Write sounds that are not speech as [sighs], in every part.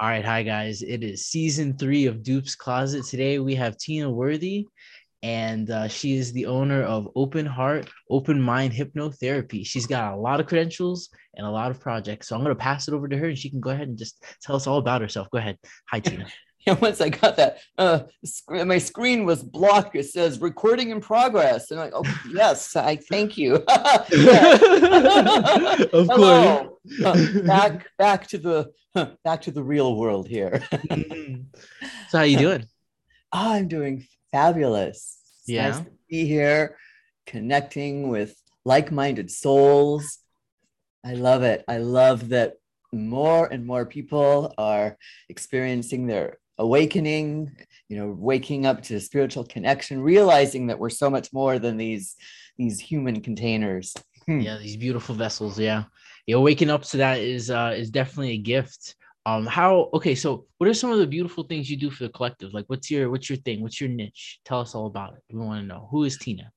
All right, hi guys. It is season three of Dupe's Closet. Today we have Tina Worthy, and uh, she is the owner of Open Heart, Open Mind Hypnotherapy. She's got a lot of credentials and a lot of projects. So I'm going to pass it over to her, and she can go ahead and just tell us all about herself. Go ahead. Hi, Tina. [laughs] And once I got that, uh, sc- my screen was blocked. It says recording in progress. And I'm like, oh, [laughs] yes, I thank you. [laughs] of course. Uh, [laughs] back, back to the, back to the real world here. Mhm. so how you doing? Oh, [laughs] I'm doing fabulous. It's Yeah. nice to be here, connecting with like-minded souls. I love it. I love that more and more people are experiencing their awakening, you know, waking up to spiritual connection, realizing that we're so much more than these these human containers. Hmm. Yeah, these beautiful vessels. Yeah, yeah. Waking up to that is uh is definitely a gift. Um, how? Okay, so what are some of the beautiful things you do for the collective? Like, what's your what's your thing? What's your niche? Tell us all about it. We want to know who is Tina.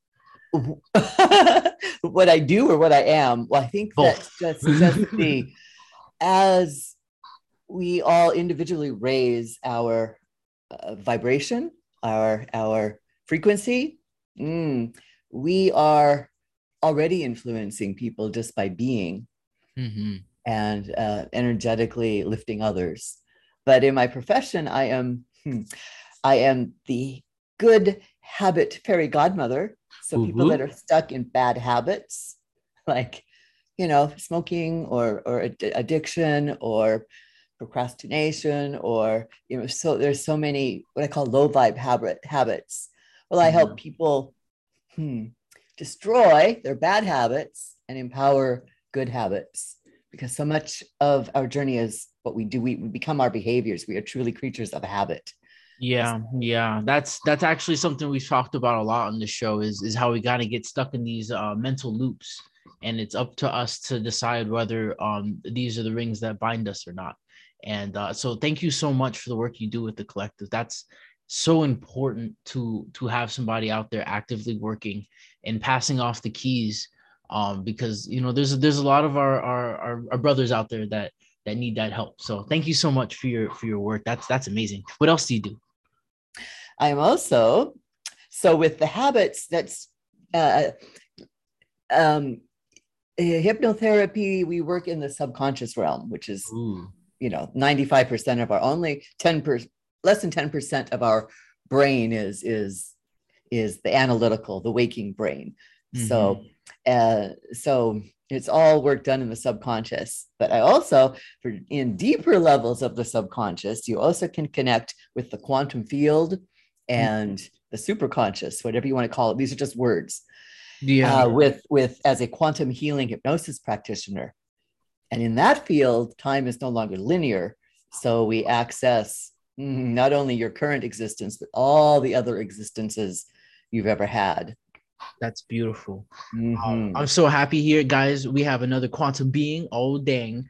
[laughs] what I do or what I am. Well, I think Both. that's just, just the as we all individually raise our uh, vibration, our our frequency, mm, we are already influencing people just by being Mhm. and uh, energetically lifting others. But in my profession, I am hmm, I am the good habit fairy godmother. So people that are stuck in bad habits, like you know, smoking or or ad- addiction or procrastination or you know, so there's so many what I call low vibe habit habits. Well, I help people hmm, destroy their bad habits and empower good habits because so much of our journey is what we do. We, we become our behaviors. We are truly creatures of habit. Yeah, yeah. That's that's actually something we've talked about a lot on the show. Is is how we got to get stuck in these uh, mental loops, and it's up to us to decide whether um these are the rings that bind us or not. And uh, so, thank you so much for the work you do with the collective. That's so important to to have somebody out there actively working and passing off the keys um because you know there's there's a lot of our our our, our brothers out there that that need that help so thank you so much for your for your work that's that's amazing what else do you do I am also so with the habits. That's uh, um, eh, hypnotherapy. We work in the subconscious realm, which is Ooh. you know 95% of our only 10 percent less than 10% of our brain is is is the analytical the waking brain so uh so it's all work done in the subconscious but i also for in deeper levels of the subconscious you also can connect with the quantum field and the superconscious whatever you want to call it. These are just words. Yeah. Uh, with with as a quantum healing hypnosis practitioner. And in that field time is no longer linear so we access mm, not only your current existence but all the other existences you've ever had that's beautiful Mhm. Um, I'm so happy here, guys. We have another quantum being. Oh dang!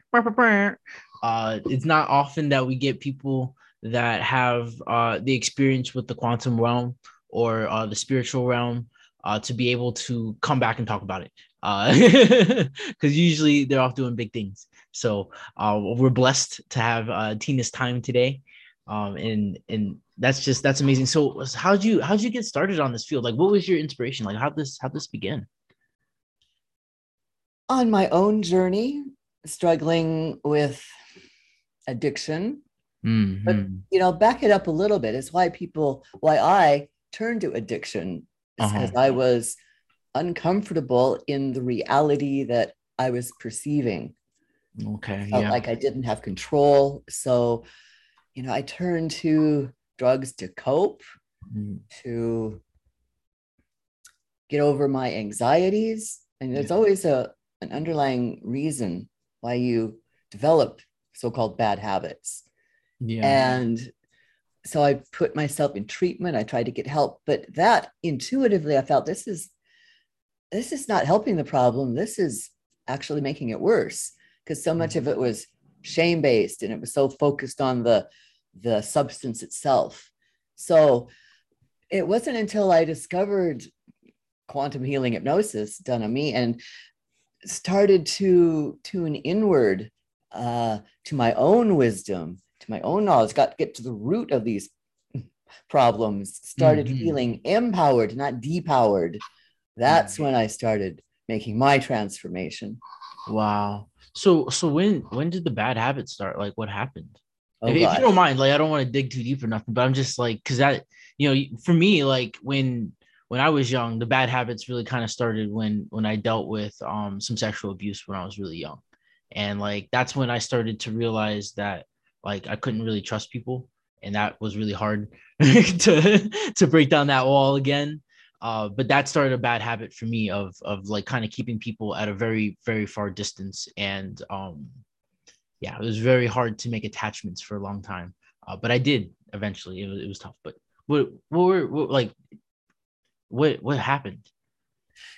Uh, it's not often that we get people that have uh, the experience with the quantum realm or uh, the spiritual realm uh, to be able to come back and talk about it. Uh [laughs] because usually they're off doing big things. So uh, we're blessed to have uh, Tina's time today, um, and and that's just that's amazing. So how'd you how'd you get started on this field? Like, what was your inspiration? Like, how this how this begin? on my own journey struggling with addiction Mhm. you know back it up a little bit it's why people why i turned to addiction is because Uh-huh. i was uncomfortable in the reality that i was perceiving Okay. felt Yeah. like i didn't have control so you know i turned to drugs to cope Mm, to get over my anxieties and there's Yeah. always a an underlying reason why you develop so-called bad habits Yeah. and so I put myself in treatment. I tried to get help, but that intuitively I felt this is this is not helping the problem. This is actually making it worse because so much of it was shame based and it was so focused on the the substance itself. So it wasn't until I discovered quantum healing hypnosis done on me and started to tune inward uh, to my own wisdom, to my own knowledge, got to get to the root of these problems, started Mhm. feeling empowered, not depowered. That's when I started making my transformation. Wow. So so when when did the bad habits start? Like what happened? Oh, if, if you don't mind, like I don't want to dig too deep or nothing, but I'm just like because that you know for me like when when I was young, the bad habits really kind of started when when I dealt with um some sexual abuse when I was really young, and like that's when I started to realize that like I couldn't really trust people, and that was really hard [laughs] to to break down that wall again. Uh, but that started a bad habit for me of of like kind of keeping people at a very very far distance and um yeah, it was very hard to make attachments for a long time. Uh, but I did eventually. It was, it was tough. But what what were what, like what what happened?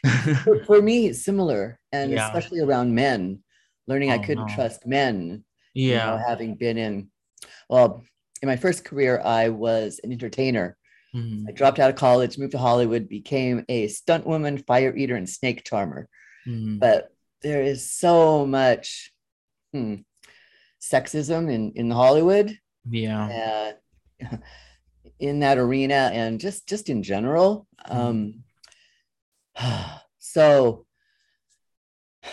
[laughs] for, for me, it's similar, and Yeah. especially around men, learning I Oh, couldn't no. trust men. you know, yeah. having been in, well, in my first career, I was an entertainer. Mhm, I dropped out of college, moved to Hollywood, became a stunt woman, fire eater, and snake charmer. mhm. But there is so much hmm, sexism in in Hollywood, Yeah. uh, [laughs] in that arena, and just just in general. Um, [sighs] so [sighs]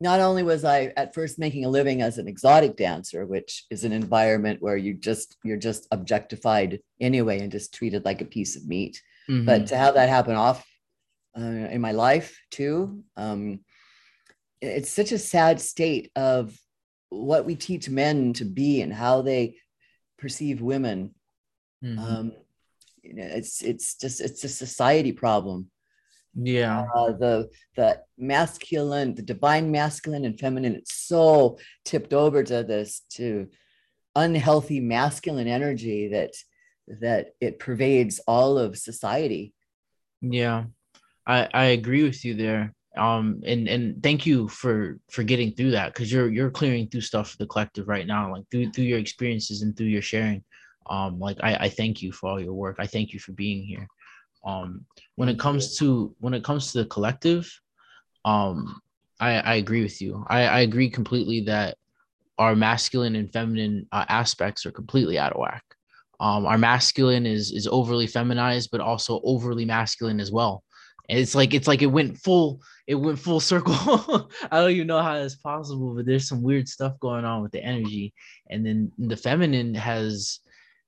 not only was I at first making a living as an exotic dancer, which is an environment where you just you're just objectified anyway and just treated like a piece of meat, Mhm. but to have that happen off uh, in my life too, um, it's such a sad state of what we teach men to be and how they perceive women. Mhm. Um, you know, it's it's just it's a society problem yeah. uh, the the masculine, the divine masculine and feminine. It's so tipped over to this to unhealthy masculine energy that that it pervades all of society. Yeah. I I agree with you there. Um and and thank you for for getting through that because you're you're clearing through stuff for the collective right now, like through through your experiences and through your sharing. Um, like I, I thank you for all your work. I thank you for being here. Um, when it comes to when it comes to the collective, um, I I agree with you. I I agree completely that our masculine and feminine uh, aspects are completely out of whack. Um, our masculine is is overly feminized, but also overly masculine as well. And it's like it's like it went full it went full circle. [laughs] I don't even know how that's possible, but there's some weird stuff going on with the energy. And then the feminine has,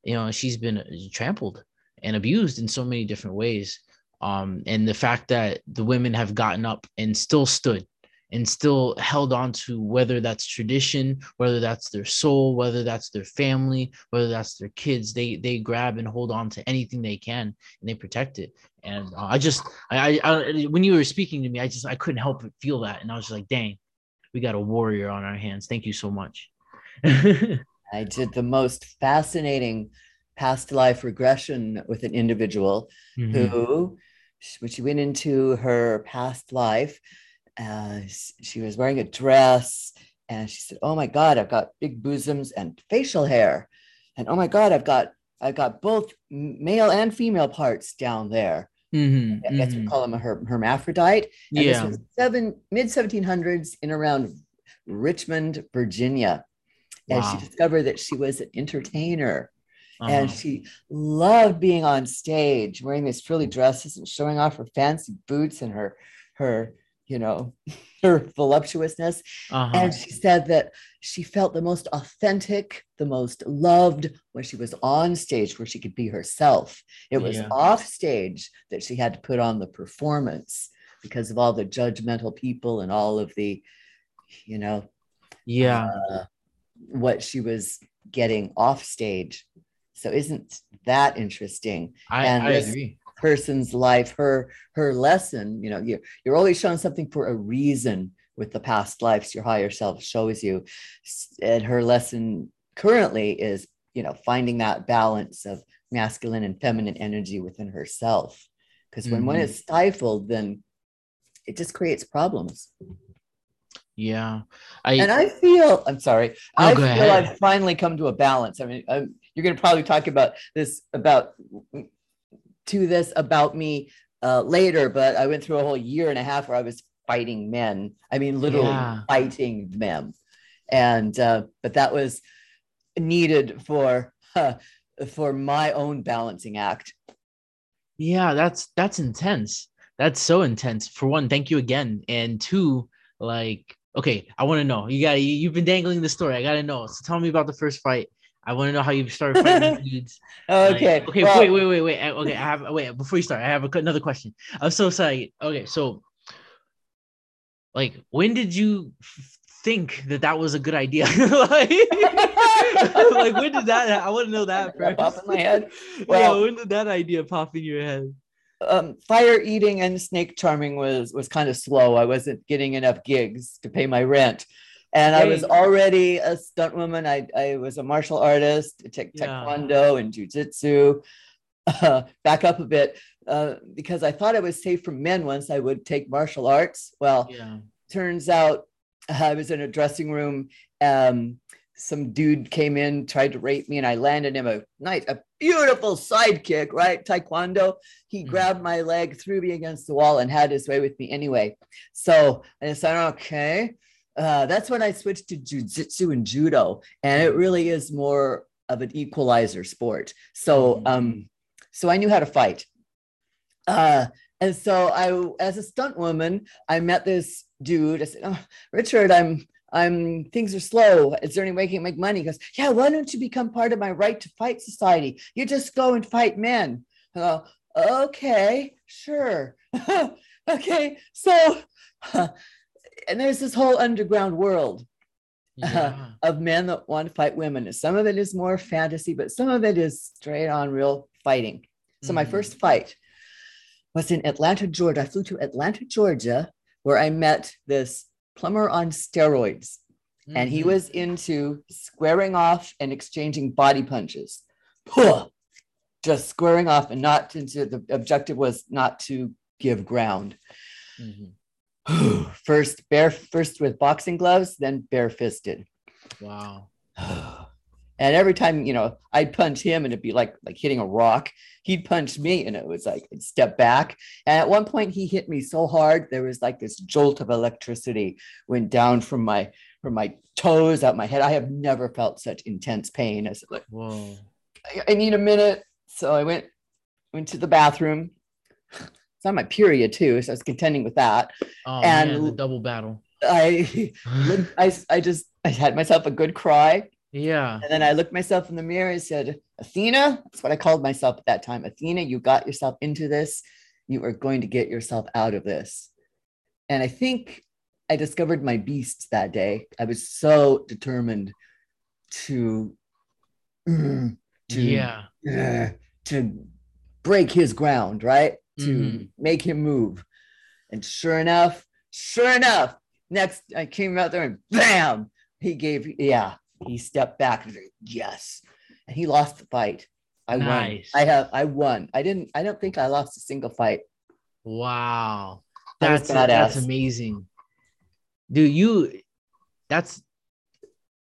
you know, she's been trampled and abused in so many different ways. Um, and the fact that the women have gotten up and still stood and still held on to whether that's tradition, whether that's their soul, whether that's their family, whether that's their kids, they they grab and hold on to anything they can and they protect it. And uh, I just, I, I, when you were speaking to me, I just, I couldn't help but feel that, and I was just like, dang, we got a warrior on our hands. Thank you so much. [laughs] I did the most fascinating past life regression with an individual Mhm. who, when she went into her past life, uh, she was wearing a dress and she said, "Oh my God, I've got big bosoms and facial hair, and oh my God, I've got I've got both male and female parts down there. Mhm, I guess we mhm. call them a her- hermaphrodite." And this Yeah. was seven mid 1700s in around Richmond, Virginia, and Wow. she discovered that she was an entertainer Uh-huh. and she loved being on stage wearing these frilly dresses and showing off her fancy boots and her her you know [laughs] her voluptuousness Uh-huh. and she said that she felt the most authentic the most loved when she was on stage where she could be herself it was Yeah. off stage that she had to put on the performance because of all the judgmental people and all of the you know yeah. uh, what she was getting off stage. So isn't that interesting? I, and I this- agree. Person's life, her her lesson. You know, you're you're always shown something for a reason with the past lives your higher self shows you, and her lesson currently is you know finding that balance of masculine and feminine energy within herself. Because when one Mhm. is stifled, then it just creates problems. Yeah. I, and I feel I'm sorry. Oh, I feel ahead. I've finally come to a balance. I mean, i you're going to probably talk about this about to this about me uh, later, but I went through a whole year and a half where I was fighting men. I mean, literally Yeah. fighting men. And uh, but that was needed for for my own balancing act. Yeah, that's that's intense. That's so intense. For one, thank you again. And two, like, okay, I want to know. You got you, you've been dangling the story. I gotta know. So tell me about the first fight. I want to know how you started fighting [laughs] dudes. Like, Okay. okay. well, wait, wait, wait, wait. uh, Okay. I have wait before you start. I have a, another question. I'm so sorry. Okay. So, like, when did you think that that was a good idea? [laughs] like, [laughs] like, when did that? I want to know that That pop in my head? yeah. Well- When did that idea pop in your head? um, fire eating and snake charming was was kind of slow. I wasn't getting enough gigs to pay my rent, and I was already a stunt woman. I I was a martial artist, Yeah. taekwondo and jujitsu. Uh, [laughs] back up a bit uh, because I thought I was safe from men once I would take martial arts. Well, Yeah. turns out [laughs] I was in a dressing room. Um, some dude came in, tried to rape me, and I landed him a nice, a beautiful sidekick, right? Taekwondo. He Mhm. grabbed my leg, threw me against the wall, and had his way with me anyway. So I said, okay. Uh, that's when I switched to jujitsu and judo, and it really is more of an equalizer sport. So, Mhm. um, so I knew how to fight. Uh, and so I, as a stunt woman, I met this dude. I said, oh, Richard, I'm, I'm, things are slow. Is there any way I can make money? He goes, yeah, why don't you become part of my right to fight society? You just go and fight men. I go, okay, sure. [laughs] okay. So, [laughs] and there's this whole underground world Yeah. of men that want to fight women. Some of it is more fantasy, but some of it is straight on real fighting. So my Mhm. first fight was in Atlanta, Georgia. I flew to Atlanta, Georgia, where I met this plumber on steroids, and he Mhm. was into squaring off and exchanging body punches. Puh! Just squaring off and not into the objective was not to give ground. Mhm. [sighs] first bare first with boxing gloves, then barefisted. Wow. [sighs] And every time, you know, I'd punch him and it'd be like like hitting a rock. He'd punch me and it was like I'd step back. And at one point he hit me so hard, there was like this jolt of electricity went down from my from my toes out my head. I have never felt such intense pain. I was like, Whoa. I, I need a minute. So I went went to the bathroom. It's on my period too. So I was contending with that. Oh And- man, the double battle. I [laughs] I, I just I had myself a good cry. yeah. And then I looked myself in the mirror and said, Athena, that's what I called myself at that time. Athena, you got yourself into this. You are going to get yourself out of this. And I think I discovered my beast that day. I was so determined to, mm, [clears throat] to, Yeah. uh, [clears throat] to break his ground, right? To Mhm. make him move. And sure enough, sure enough, next I came out there and bam, he gave, yeah, he stepped back and said, yes. And he lost the fight. I Nice. won. I have, I won. I didn't, I don't think I lost a single fight. Wow. That's that's amazing. Dude, you that's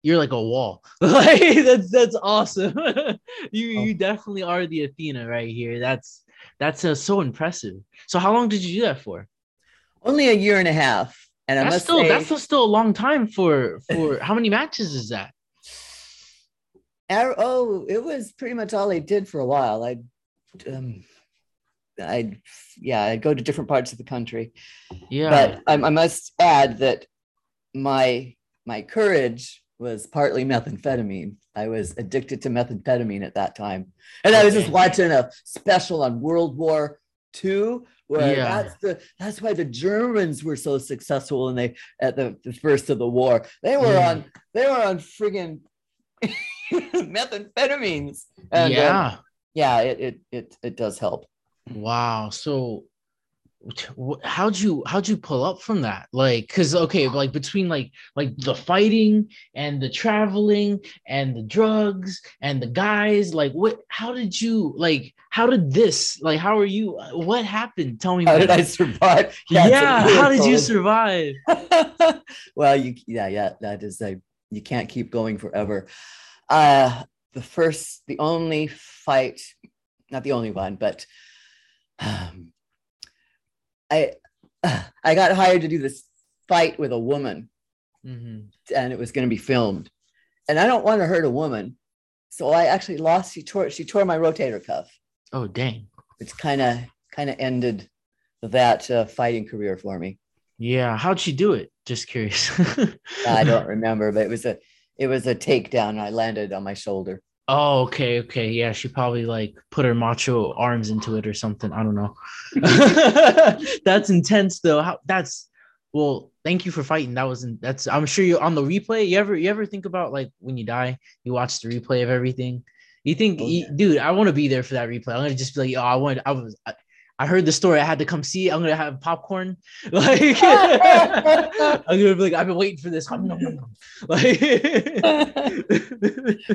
you're like a wall. [laughs] like that's that's awesome. [laughs] you Oh. you definitely are the Athena right here. That's that's uh, so impressive. So how long did you do that for? Only a year and a half. And I That's must still say, that's still a long time for for [laughs] how many matches is that? Oh, it was pretty much all I did for a while. I, um, I'd, yeah, I'd go to different parts of the country. Yeah. but I, I must add that my my courage was partly methamphetamine. I was addicted to methamphetamine at that time, and I was just watching a special on World War II, where Yeah. that's the that's why the Germans were so successful and they at the, the first of the war. They were Yeah. on they were on friggin' [laughs] methamphetamines. And, um, yeah. yeah, it, it it it does help. Wow. So how'd you how'd you pull up from that? Like, cause okay, like between like like the fighting and the traveling and the drugs and the guys, like what how did you like how did this like how are you what happened? Tell me How did I survive? [laughs] yeah, a how did you survive? [laughs] well, you yeah, yeah, that is a you can't keep going forever. Uh the first, the only fight, not the only one, but um, I [sighs] I got hired to do this fight with a woman, Mhm. and it was going to be filmed. And I don't want to hurt a woman, so I actually lost. She tore she tore my rotator cuff, Oh dang. It's kind of kind of ended that uh, fighting career for me. Yeah. How'd she do it? Just curious. [laughs] I don't remember, but it was a it was a takedown. I landed on my shoulder. Oh, okay, okay. Yeah, she probably like put her macho arms into it or something. I don't know. [laughs] that's intense though. How that's well, thank you for fighting. That wasn't. that's I'm sure you on the replay. You ever you ever think about like when you die, you watch the replay of everything. You think, Oh, you- dude, I want to be there for that replay. I'm gonna just be like, oh, I want. I was, I, I heard the story. I had to come see it. I'm gonna have popcorn. [laughs] Like, [laughs] I'm gonna be like, I've been waiting for this. [laughs] Like,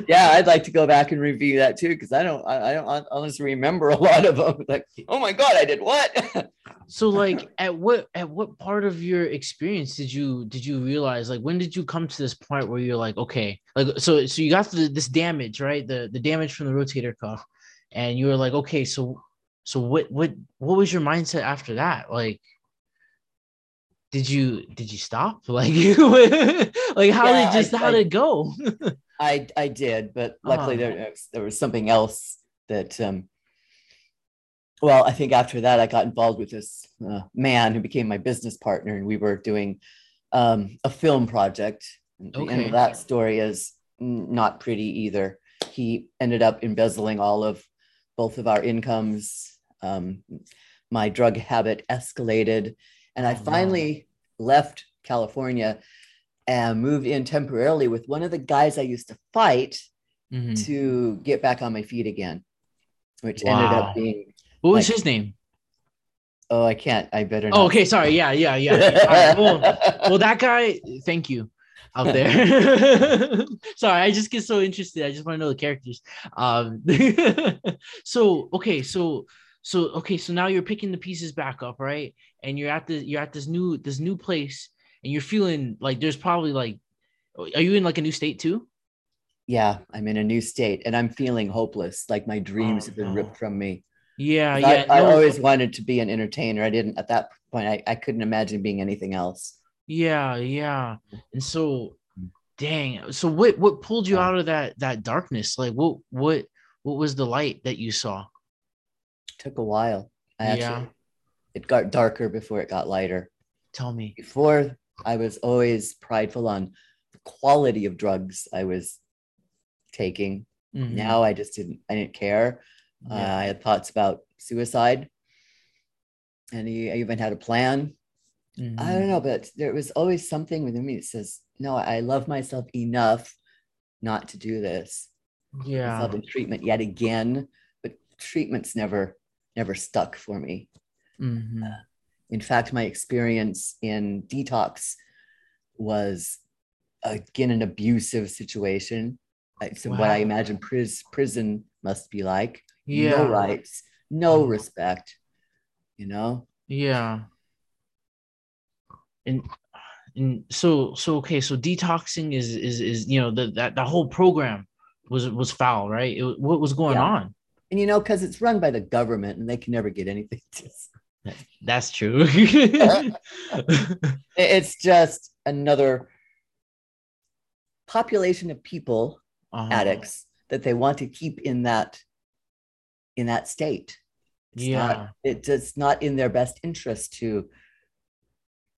yeah, I'd like to go back and review that too because I don't I, I don't honestly remember a lot of them. Like, oh my god, I did what? so like at what at what part of your experience did you did you realize like when did you come to this point where you're like okay like so so you got the, this damage right the the damage from the rotator cuff and you were like okay so so what what what was your mindset after that like did you did you stop [laughs] like you like how Yeah, did just I- how I- did it go [laughs] I I did, but luckily Oh. there was- there was something else that um well, I think after that I got involved with this uh, man who became my business partner and we were doing um a film project. And The end of that story is not pretty either. He ended up embezzling all of both of our incomes. Um my drug habit escalated and I Oh, finally left California and moved in temporarily with one of the guys I used to fight Mhm. to get back on my feet again, which ended up being what was like- his name? Oh I can't I better not. oh okay sorry. yeah yeah yeah. Right, well, [laughs] well that guy thank you out there. [laughs] Sorry i just get so interested. I just want to know the characters. Um [laughs] so okay so so okay so now you're picking the pieces back up right and you're at the you're at this new this new place and you're feeling like there's probably like are you in like a new state too yeah, I'm in a new state and I'm feeling hopeless. Like my dreams Oh, have been no. ripped from me. yeah yeah I, I no, always wanted to be an entertainer. I didn't at that point. I, I couldn't imagine being anything else. yeah yeah and so mm. dang so what what pulled you Yeah. out of that that darkness like what what what was the light that you saw took a while. I actually Yeah. it got darker before it got lighter. tell me Before I was always prideful on the quality of drugs I was taking. Mhm. Now I just didn't I didn't care. Uh, I had thoughts about suicide, and he, I even had a plan. I Mhm. don't know, but there was always something within me that says, "No, I love myself enough not to do this." yeah Myself in treatment yet again, but treatment's never, never stuck for me. Mhm. In fact, my experience in detox was again an abusive situation. So what I imagine pris- prison must be like. yeah No rights, no Mhm. respect. You know, Yeah. And and so so okay, so detoxing is is is you know the that the whole program was was foul, right? It, what was going Yeah. on? And you know, because it's run by the government and they can never get anything. [laughs] Just, That's true. [laughs] it's just another population of people, Uh-huh. addicts, that they want to keep in that in that state. It's Yeah. not, it's just not in their best interest to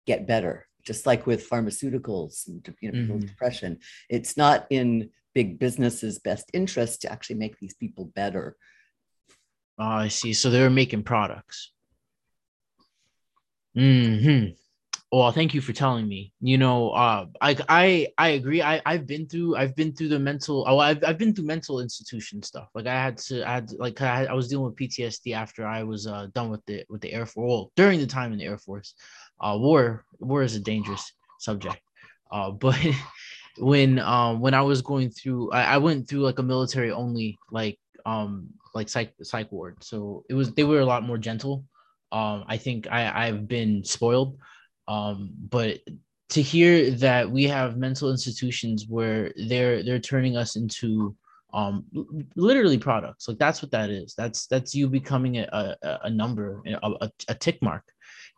get better. Just like with pharmaceuticals and you know, people with Mhm. depression, it's not in big businesses' best interest to actually make these people better. Oh, I see. So they were making products. Hmm. Well, thank you for telling me. You know, uh, I I I agree. I I've been through I've been through the mental. Oh, I've I've been through mental institution stuff. Like I had to I had like I, had, I was dealing with PTSD after I was uh done with the with the Air Force. Well, during the time in the Air Force, uh, war war is a dangerous subject. Uh, [laughs] but when um when I was going through, I, I went through like a military only like um like psych psych ward. So it was they were a lot more gentle. Um, I think I I've been spoiled. Um, but to hear that we have mental institutions where they're they're turning us into um literally products like that's what that is that's that's you becoming a a, a number a, a, tick mark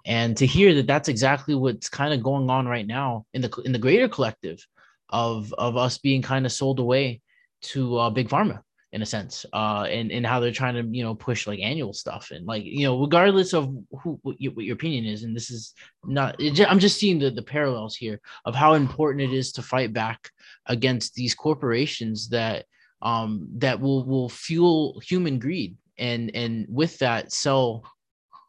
and to hear that that's exactly what's kind of going on right now in the in the greater collective of of us being kind of sold away to uh, big pharma in a sense uh and and how they're trying to you know push like annual stuff. And like you know regardless of who what your, what your opinion is and this is not i'm just seeing the the parallels here of how important it is to fight back against these corporations that um that will will fuel human greed and and with that sell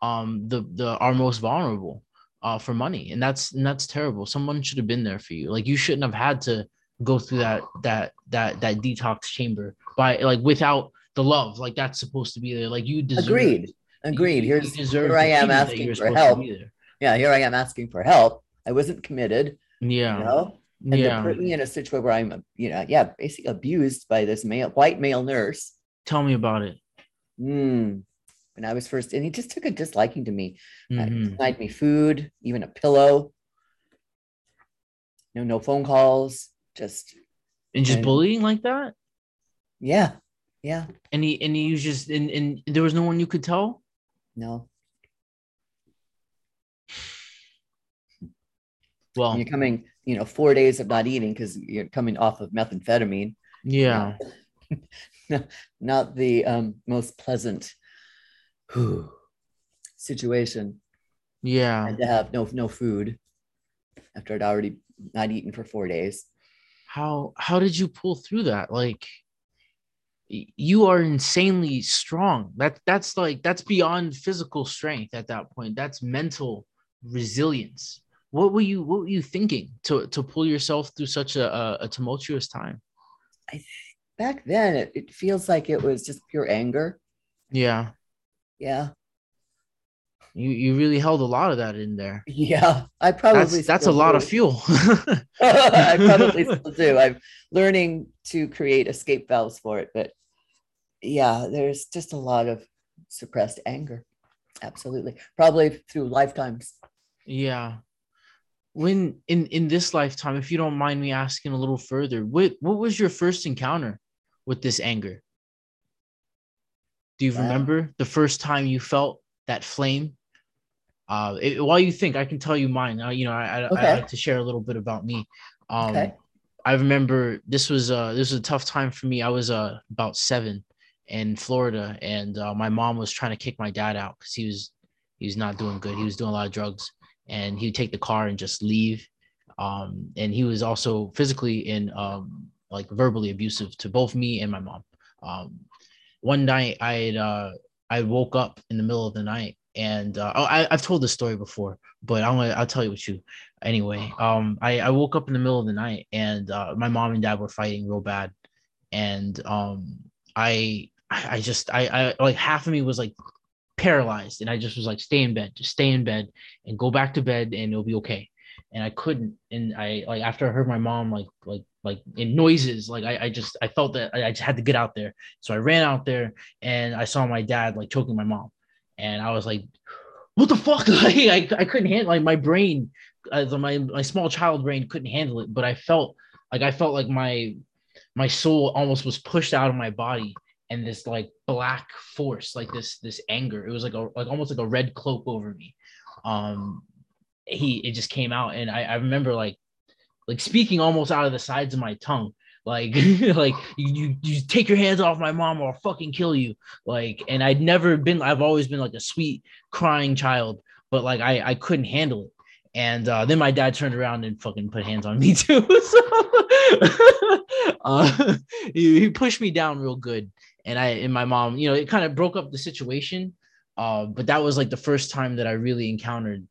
um the the our most vulnerable uh for money. And that's and that's terrible. Someone should have been there for you. Like you shouldn't have had to go through that that that that detox chamber by like without the love. Like that's supposed to be there. Like you deserve agreed. Agreed. you, here's you here i am asking for help. yeah here i am asking for help. I wasn't committed yeah. you know? And yeah. to put me in a situation where i'm you know yeah basically abused by this male white male nurse. Tell me about it. Mm. when i was first and he just took a disliking to me. Mm-hmm. uh, me food even a pillow. No no phone calls just and just and, bullying like that? Yeah yeah. And he and he was just and, and there was no one you could tell? No. Well. You're coming you know four days of not eating because you're coming off of methamphetamine. Yeah. [laughs] Not the um, most pleasant whew, [sighs] situation. Yeah. And to have no no food after i'd already not eaten for four days how how did you pull through that? Like you are insanely strong. That that's like that's beyond physical strength at that point. That's mental resilience. What were you what were you thinking to to pull yourself through such a, a, tumultuous time? I, back then it, it feels like it was just pure anger. Yeah. Yeah you you really held a lot of that in there. Yeah, I probably that's, that's a do. lot of fuel. [laughs] [laughs] I probably still do. I'm learning to create escape valves for it, but yeah, there's just a lot of suppressed anger. Absolutely, probably through lifetimes. Yeah. When in in this lifetime, if you don't mind me asking a little further, what what was your first encounter with this anger? Do you wow. remember the first time you felt that flame uh, it, while you think, I can tell you mine. Uh, you know, I, I, okay. I, like to share a little bit about me. Um, okay. I remember this was uh, this was a tough time for me. I was uh, about seven in Florida, and uh, my mom was trying to kick my dad out because he was he was not doing good. He was doing a lot of drugs, and he would take the car and just leave. Um, and he was also physically and um, like verbally abusive to both me and my mom. Um, one night, I had uh, I woke up in the middle of the night and uh, oh, I, have told this story before, but I'm gonna I'll tell you what you anyway. Um, I, I woke up in the middle of the night and uh, my mom and dad were fighting real bad, and um, I I just I, I like half of me was like paralyzed, and I just was like, stay in bed, just stay in bed and go back to bed, and it'll be okay. And I couldn't, and I like after I heard my mom like like like in noises, like I, I just I felt that I, I just had to get out there, so I ran out there and I saw my dad like choking my mom and I was like, "What the fuck?" [laughs] Like I, I couldn't handle like my brain, uh, my my small child brain couldn't handle it. But I felt like I felt like my my soul almost was pushed out of my body, and this like black force, like this this anger, it was like a like almost like a red cloak over me. Um, he it just came out, and I I remember like like speaking almost out of the sides of my tongue like [laughs] like you you take your hands off my mom or I'll fucking kill you. Like and I'd never been I've always been like a sweet crying child but like I I couldn't handle it. And uh, then my dad turned around and fucking put hands on me [laughs] too. So [laughs] uh, he, he pushed me down real good. And I and my mom you know it kind of broke up the situation uh, but that was like the first time that I really encountered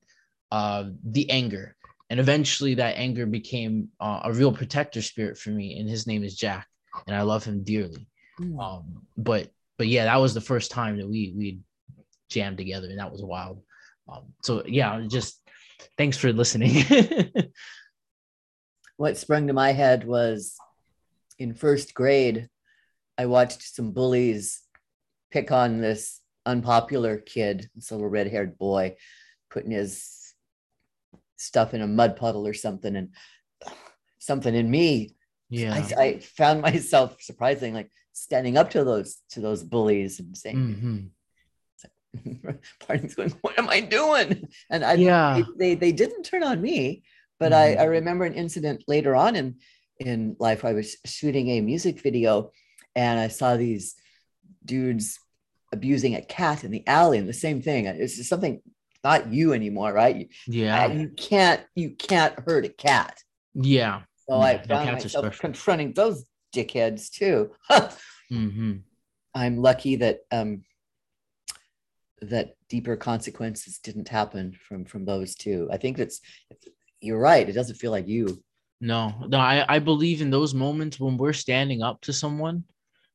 uh, the anger and eventually that anger became uh, a real protector spirit for me and his name is jack and i love him dearly. Mm. um, but but yeah that was the first time that we we jammed together and that was wild. Um, so yeah just thanks for listening. [laughs] What sprung to my head was in first grade i watched some bullies pick on this unpopular kid this little red-haired boy putting his stuff in a mud puddle or something and something in me yeah I, I found [laughs] myself surprising like standing up to those to those bullies and saying mm-hmm. [laughs] Going, what am I doing? And I Yeah. they, they didn't turn on me, but Mhm. I, I remember an incident later on in in life. I was shooting a music video and I saw these dudes abusing a cat in the alley and the same thing. It's just something not you anymore, right? Yeah. you can't you can't hurt a cat. Yeah. So Yeah, I found myself confronting those dickheads too. [laughs] hmm I'm lucky that um that deeper consequences didn't happen from from those two. I think that's you're right. It doesn't feel like you. No, no, I, I believe in those moments when we're standing up to someone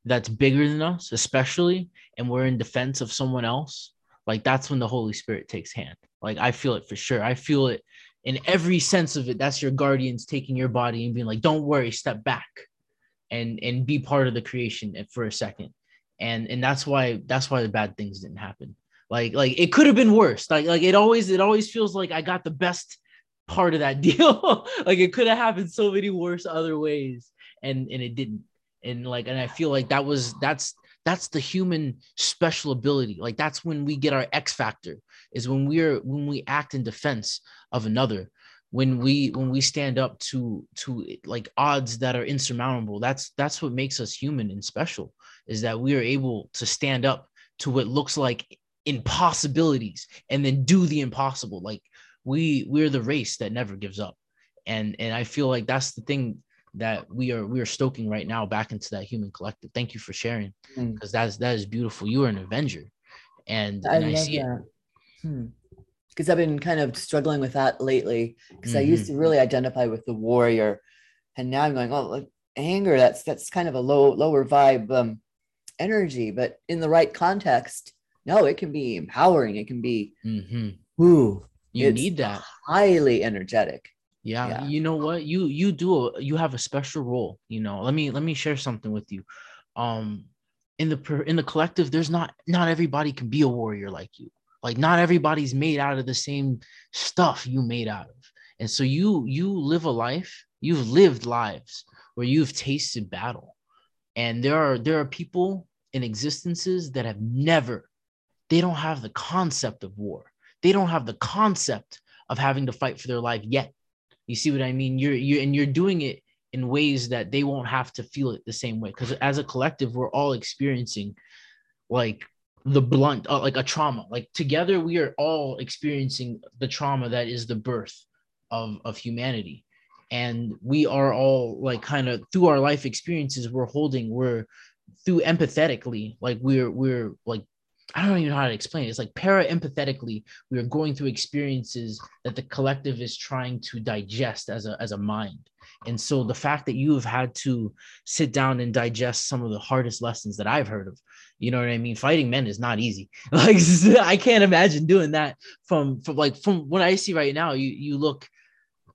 that's bigger than us, especially, and we're in defense of someone else. Like that's when the Holy Spirit takes hand. Like I feel it for sure. I feel it in every sense of it. That's your guardians taking your body and being like, "Don't worry, step back, and and be part of the creation for a second. And and that's why that's why the bad things didn't happen. Like like it could have been worse. Like like it always it always feels like I got the best part of that [laughs] deal. like it could have happened so many worse other ways, and and it didn't. And like, and I feel like that was that's that's the human special ability. Like that's when we get our X factor is when we're when we act in defense of another. When we when we stand up to to like odds that are insurmountable. That's that's what makes us human and special. Is that we are able to stand up to what looks like impossibilities and then do the impossible. Like we we're the race that never gives up and and i feel like that's the thing that we are we are stoking right now back into that human collective thank you for sharing Mm. because that's that is beautiful you are an avenger and, I and I, see it that. Because I've been kind of struggling with that lately. Because I used to really identify with the warrior, and now I'm going, oh, like, anger. That's that's kind of a low lower vibe um, energy, but in the right context, no, it can be empowering. It can be Mhm. ooh, you need that highly energetic. Yeah. Yeah. you know what? You you do a, you have a special role you know? Let me let me share something with you. Um in the per- in the collective there's not not everybody can be a warrior like you. Like not everybody's made out of the same stuff you made out of. And so you you live a life you've lived lives where you've tasted battle. And there are there are people in existences that have never they don't have the concept of war. They don't have the concept of having to fight for their life yet you see what i mean? You're you and you're doing it in ways that they won't have to feel it the same way. Because as a collective we're all experiencing like the blunt uh, like a trauma. Like together we are all experiencing the trauma that is the birth of of humanity. And we are all like kind of through our life experiences we're holding we're through empathetically like we're we're like i don't even know how to explain it. It's like para empathetically we are going through experiences that the collective is trying to digest as a as a mind. And so the fact that you have had to sit down and digest some of the hardest lessons that i've heard of you know what i mean? Fighting men is not easy. [laughs] Like [laughs] i can't imagine doing that from from like from what i see right now you you look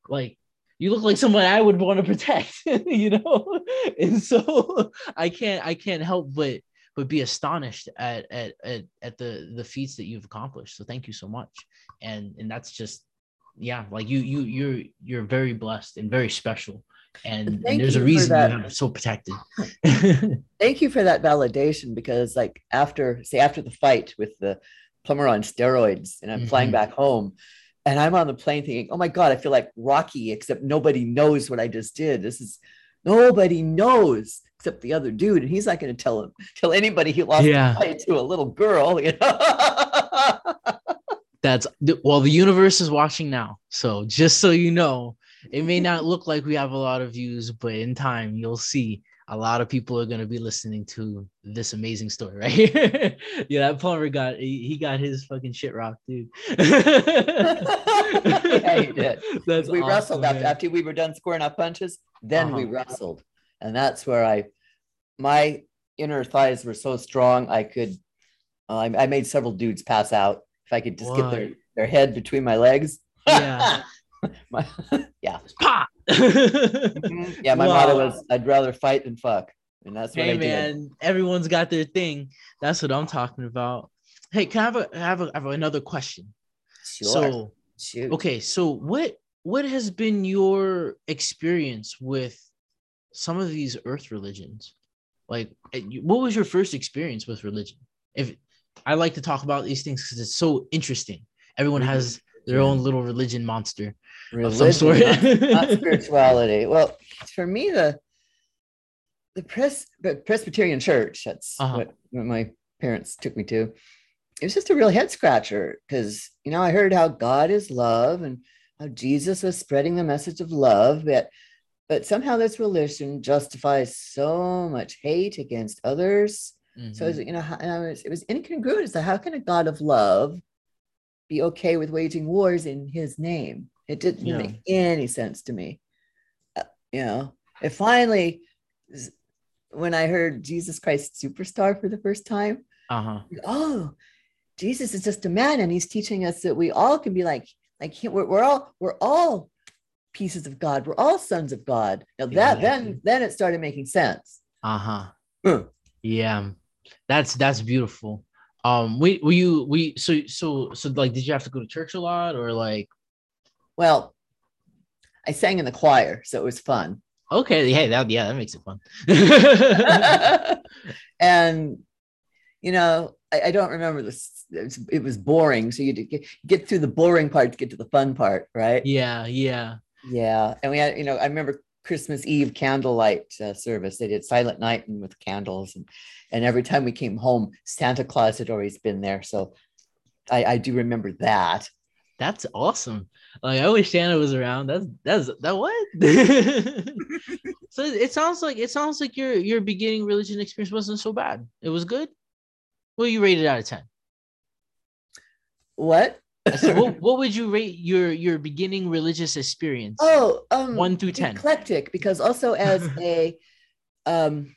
like you look like someone I would want to protect, [laughs] you know? And so I can't I can't help but but be astonished at at at, at the the feats that you've accomplished. So thank you so much. And and that's just yeah, like you you you're you're very blessed and very special. And, and there's a reason you that. have it so protected. [laughs] Thank you for that validation because, like, after say after the fight with the plumber on steroids, and I'm flying Mhm. back home, and I'm on the plane thinking, "Oh my god, I feel like Rocky, except nobody knows what I just did. This is nobody knows except the other dude, and he's not going to tell him tell anybody he lost Yeah. to a little girl." You know? [laughs] That's well, the universe is watching now. So just so you know, it may not look like we have a lot of views, but in time you'll see a lot of people are gonna be listening to this amazing story [laughs] right here. yeah, that plumber got he, got his fucking shit rocked, dude. [laughs] Yeah, he did. [laughs] That's we awesome, wrestled after, man. after we were done scoring our punches then we Uh-huh. wrestled and that's where i my inner thighs were so strong i could uh, I, I made several dudes pass out if i could just get their, their head between my legs Yeah. My- yeah. Mhm. [laughs] yeah my motto was i'd rather fight than fuck and that's what hey i did man, everyone's got their thing. That's what I'm talking about. Hey, can I have a have, a, have another question? sure So shoot okay so what what has been your experience with some of these earth religions like eh, what was your first experience with religion if I like to talk about these things because it's so interesting. Everyone has their own little religion monster religion, of some sort. not, not [laughs] spirituality. Well, for me, the the Pres- Presbyterian Church, that's uh-huh. what, what my parents took me to. It was just a real head scratcher because, you know, I heard how God is love and how Jesus was spreading the message of love, but but somehow this religion justifies so much hate against others. Mm-hmm. So, you know, and was, it was incongruent. So, how can a God of love be okay with waging wars in his name? It didn't yeah. make any sense to me. Uh, you know, it finally when I heard Jesus Christ Superstar for the first time. Uh-huh. Oh, Jesus is just a man, and he's teaching us that we all can be like like. We're, we're all we're all pieces of God. We're all sons of God. Now that exactly. then then it started making sense. Uh huh. Mm. Yeah, that's that's beautiful. Um, we were you we so so so like did you have to go to church a lot or like? Well, I sang in the choir, so it was fun. Okay, hey, that yeah, that makes it fun. [laughs] and you know, I, I, don't remember this. It was, it was boring, so you get get through the boring part to get to the fun part, right? Yeah, yeah, yeah. And we had, you know, I remember Christmas Eve candlelight uh, service. They did Silent Night and with candles, and and every time we came home, Santa Claus had always been there. So I, I do remember that. That's awesome. Like I wish Shanna was around. That's that's that what? [laughs] [laughs] so it sounds like it sounds like your your beginning religion experience wasn't so bad. It was good. Well, you rated out of ten? What? Said, what, [laughs] what would you rate your your beginning religious experience? Oh, um, one through ten. Eclectic, because also as a um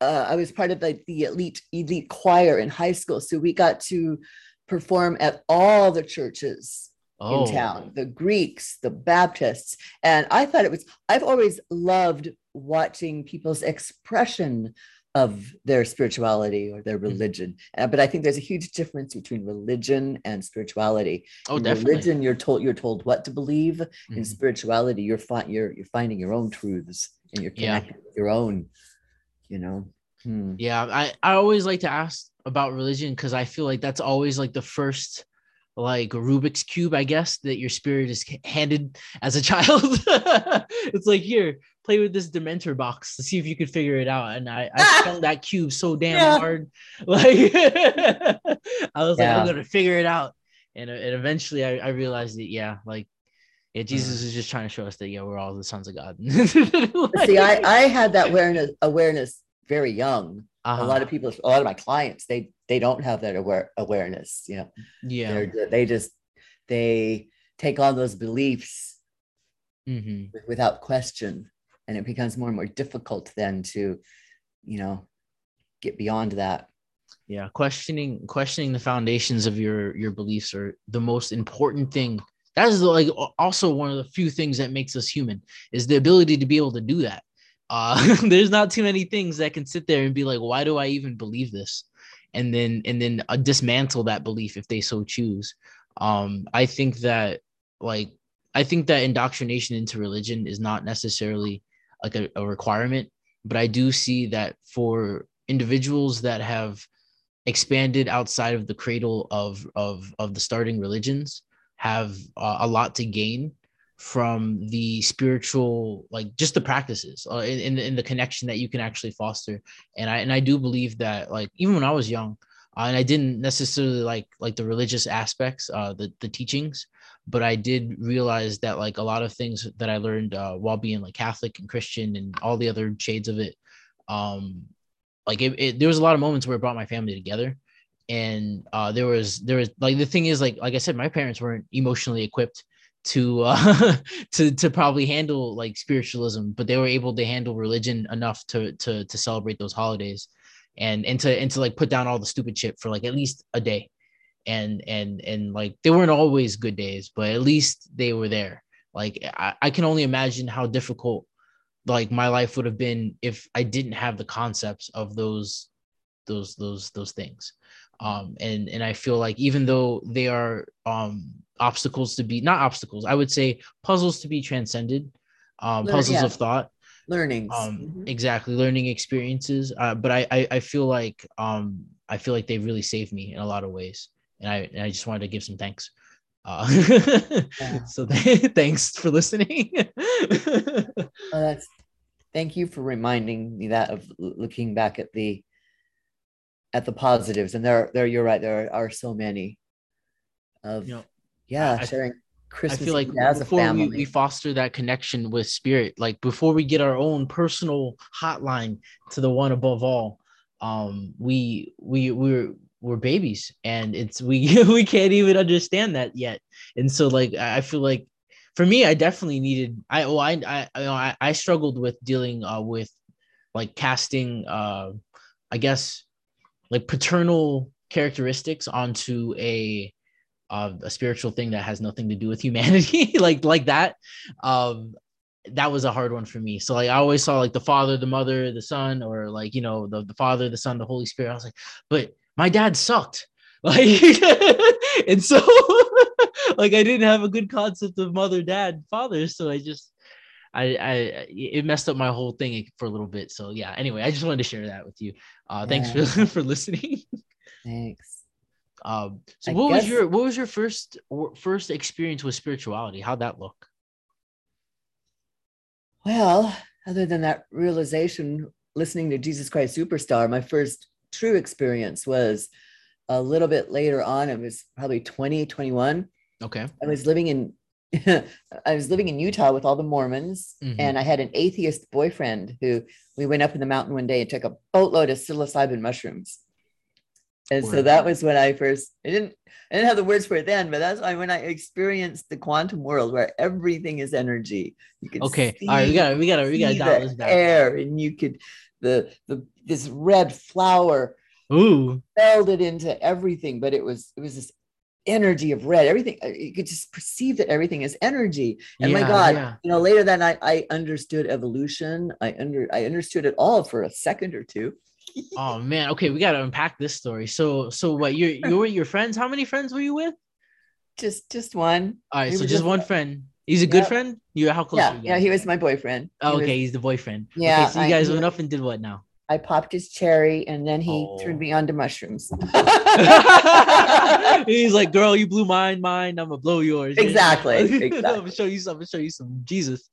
uh, I was part of like the elite elite choir in high school, so we got to perform at all the churches oh. in town the Greeks, the Baptists. And I thought it was, I've always loved watching people's expression of their spirituality or their mm-hmm. religion. Mm-hmm. Uh, but I think there's a huge difference between religion and spirituality. Oh, in definitely. Religion, you're told you're told what to believe. Mm-hmm. In spirituality, you're fi- you're you're finding your own truths and you're connecting yeah. with your own. You know. Hmm. Yeah, I I always like to ask about religion because I feel like that's always like the first like Rubik's cube, I guess, that your spirit is handed as a child. [laughs] it's like here, play with this Dementor box to see if you could figure it out. And I, I [laughs] found that cube so damn yeah. hard. [laughs] Like I was yeah. like, I'm gonna figure it out. And, and eventually I, I realized that yeah, like yeah, Jesus is just trying to show us that yeah, we're all the sons of God. like, see, I, I had that awareness awareness very young. Uh-huh. A lot of people, a lot of my clients, they they don't have that aware awareness. You know, yeah, They're, they just they take on those beliefs mm-hmm. without question, and it becomes more and more difficult then to, you know, get beyond that. Yeah, questioning questioning the foundations of your your beliefs are the most important thing. That is like also one of the few things that makes us human is the ability to be able to do that uh, [laughs] there's not too many things that can sit there and be like, why do I even believe this? And then and then uh, dismantle that belief if they so choose. Um, I think that like I think that indoctrination into religion is not necessarily like a, a requirement, but I do see that for individuals that have expanded outside of the cradle of of of the starting religions have uh, a lot to gain from the spiritual like just the practices uh, in, in, the connection that you can actually foster. And i and i do believe that like even when i was young uh, and i didn't necessarily like like the religious aspects uh the, the teachings but i did realize that like a lot of things that i learned uh, while being like catholic and christian and all the other shades of it um like it, it, there was a lot of moments where it brought my family together. And uh there was there was like the thing is like like i said my parents weren't emotionally equipped to uh [laughs] to to probably handle like spiritualism but they were able to handle religion enough to to to celebrate those holidays and and to and to like put down all the stupid shit for like at least a day. And and and like they weren't always good days but at least they were there. Like I, I can only imagine how difficult like my life would have been if i didn't have the concepts of those those those those things um and and i feel like even though they are um obstacles to be not obstacles i would say puzzles to be transcended um Learn, puzzles yeah. of thought learning um mm-hmm. exactly learning experiences uh, but I, I i feel like um I feel like they really saved me in a lot of ways, and I and I just wanted to give some thanks. Uh, Yeah. [laughs] so [laughs] thanks for listening. [laughs] Oh, that's thank you for reminding me that of looking back at the at the positives. And there there you're right. There are, so many of You know, yeah I- sharing I feel like before we, family. we foster that connection with spirit, like before we get our own personal hotline to the one above all, um, we we we're we're babies. And it's we [laughs] we can't even understand that yet. And so like I I feel like for me, I definitely needed I oh I I you know, I, I struggled with dealing uh with like casting uh I guess like paternal characteristics onto a uh, a spiritual thing that has nothing to do with humanity [laughs] like like that um that was a hard one for me. So like i always saw like the father the mother the son or like you know the, the father the son the holy spirit. I was like but my dad sucked. [laughs] Like [laughs] and so like i didn't have a good concept of mother dad father so i just I, I it messed up my whole thing for a little bit so yeah anyway i just wanted to share that with you uh thanks Yeah. for [laughs] for listening thanks um, so I what was your what was your first first experience with spirituality? How'd that look? well other than that realization listening to jesus christ superstar my first true experience was a little bit later on it was probably 20 21 Okay. I was living in [laughs] I was living in Utah with all the Mormons, Mhm. and I had an atheist boyfriend who we went up in the mountain one day and took a boatload of psilocybin mushrooms. And so that was when I first I didn't I didn't have the words for it then, but that's why when I experienced the quantum world where everything is energy. You could Okay. All right. We gotta we gotta we gotta dial this back. air, and you could the the this red flower Ooh. melded into everything, but it was it was this energy of red. Everything uh, you could just perceive that everything is energy. And my God, yeah. you know, later that night I understood evolution. I under I understood it all for a second or two. [laughs] Oh man. Okay. We gotta unpack this story. So so what you you were your friends? How many friends were you with? Just just one. All right. We So just just- one friend. He's a good Yep. friend. You how close? Yeah, are you yeah, he was my boyfriend. He Oh, was- okay. He's the boyfriend. Yeah, Okay, so you guys he went was- up and did what now? I popped his cherry and then he Oh. turned me on to mushrooms. [laughs] [laughs] He's like, girl, you blew mine, mine. I'm gonna blow yours. Exactly, I'm [laughs] gonna exactly. show you some. I'm gonna show you some Jesus.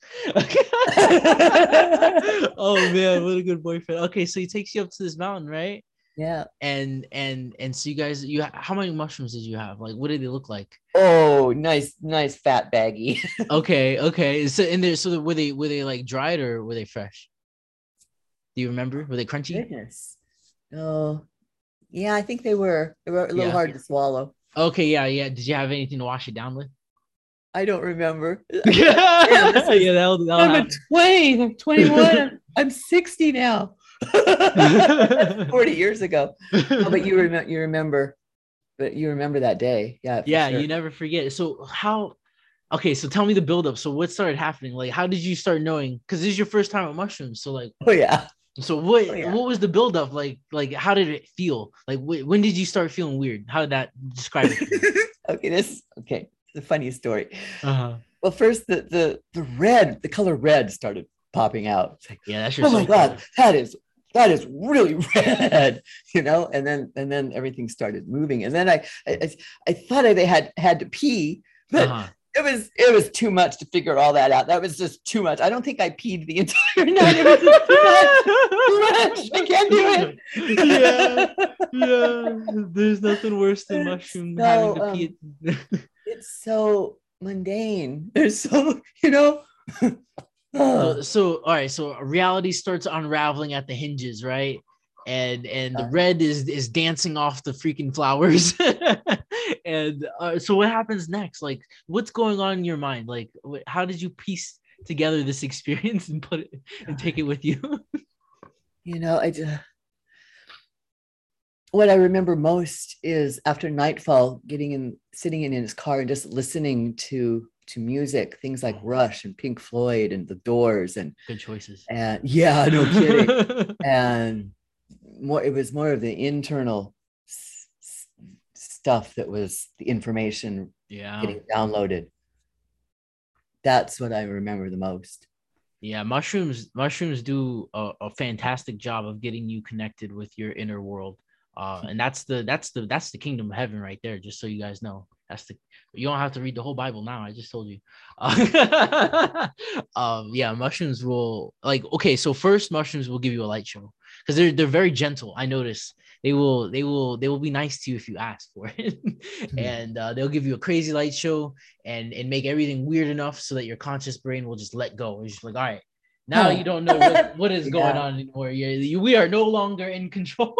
oh man, what a good boyfriend. Okay, so he takes you up to this mountain, right? yeah. And and and so you guys, you how many mushrooms did you have? Like, what did they look like? Oh, nice, nice fat baggy. Okay, okay. So in there, so were they were they like dried or were they fresh? Do you remember? Were they crunchy? Goodness. Oh, yeah, I think they were. They were a little Yeah. hard to swallow. Okay, yeah, yeah. Did you have anything to wash it down with? I don't remember. [laughs] [laughs] yeah, is- that'll, that'll I'm a happen. 20, I'm 21, I'm, [laughs] I'm 60 now. 40 years ago. Oh, but you remember you remember, but you remember that day. Yeah. yeah, sure. you never forget. So how? Okay, so tell me the buildup. So what started happening? Like, how did you start knowing? Because this is your first time at mushrooms. So like, Oh yeah. So what? Oh, yeah. What was the buildup? Like, like how did it feel? Like, wh- when did you start feeling weird? How did that describe it? [laughs] okay, this okay. The funny story. uh-huh. Well, first the the the red, the color red started popping out. Like, Yeah, that's your. oh my soul god, color. that is that is really [laughs] red, you know. And then and then everything started moving, and then I I, I- thought I had had to pee, but Uh-huh. It was it was too much to figure all that out. That was just too much. I don't think I peed the [laughs] entire night. It was just too much. Too much. I can't do it. yeah, [laughs] yeah. There's nothing worse than mushroom So, having to um, pee. It's so mundane. There's so you know. [sighs] So all right so reality starts unraveling at the hinges right and and the red is is dancing off the freaking flowers. [laughs] And uh, so what happens next? Like what's going on in your mind? Like wh- how did you piece together this experience and put it and take it with you? [laughs] You know, I just what I remember most is after nightfall, getting in, sitting in his car and just listening to to music, things like Rush and Pink Floyd and The Doors and good choices. and yeah, no kidding. [laughs] and more, it was more of the internal s- s- stuff that was the information yeah getting downloaded. That's what I remember the most. Yeah, mushrooms mushrooms do a, a fantastic job of getting you connected with your inner world. Uh, and that's the that's the that's the kingdom of heaven right there. Just so you guys know, that's the you don't have to read the whole Bible now. I just told you. Uh, [laughs] um, yeah, mushrooms will like okay. So first, mushrooms will give you a light show because they're they're very gentle. I notice they will they will they will be nice to you if you ask for it, [laughs] hmm. and uh, they'll give you a crazy light show and and make everything weird enough so that your conscious brain will just let go. It's just like all right. Now you don't know what, [laughs] what is going yeah. on anymore. you we are no longer in control.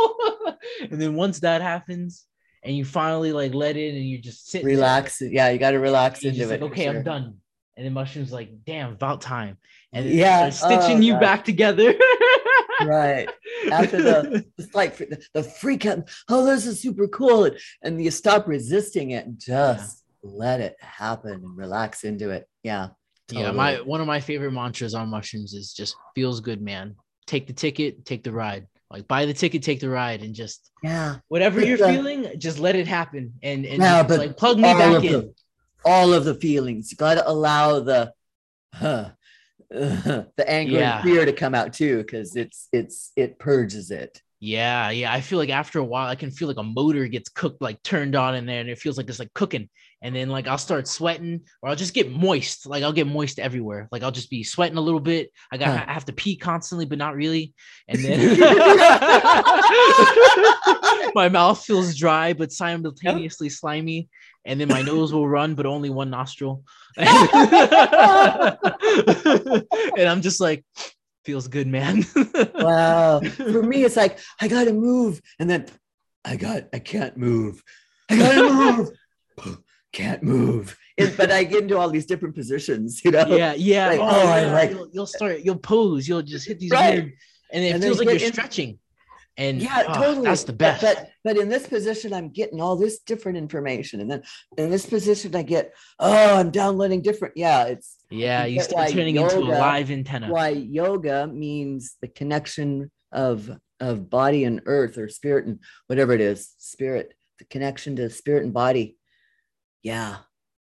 [laughs] and then once that happens, and you finally like let in and you just sit relax there, yeah you got to relax into it like, okay sure. i'm done and then mushrooms like damn about time and yeah stitching oh, you God. back together [laughs] right after the it's like the, the freak out oh this is super cool and you stop resisting it and just yeah. let it happen and relax into it yeah totally. yeah my one of my favorite mantras on mushrooms is just feels good man take the ticket take the ride like buy the ticket, take the ride, and just yeah, whatever you're feeling, just let it happen. And and yeah, but like plug me back in. The, all of the feelings. You gotta allow the huh, uh, [laughs] the anger yeah. and fear to come out too, because it's it's it purges it. Yeah, yeah. I feel like after a while, I can feel like a motor gets cooked, like turned on in there, and it feels like it's like cooking. And then like I'll start sweating, or I'll just get moist. Like I'll get moist everywhere. Like I'll just be sweating a little bit. I got huh. I have to pee constantly, but not really. And then [laughs] [laughs] my mouth feels dry, but simultaneously slimy. And then my nose will run, but only one nostril. [laughs] and I'm just like, feels good, man. [laughs] wow. For me, it's like I gotta move, and then I got I can't move. I gotta [laughs] move. can't move. but I get into all these different positions, you know. Yeah, yeah. Like, oh, oh yeah. I like. You'll, you'll, start. You'll pose. You'll just hit these right. weird, and it and feels like you're in, stretching. And yeah, oh, totally. That's the best. But, but, but in this position, I'm getting all this different information, and then in this position, I get oh, I'm downloading different. Yeah, it's yeah, you start turning yoga, into a live antenna. Why yoga means the connection of of body and earth or spirit and whatever it is, spirit, the connection to spirit and body. Yeah,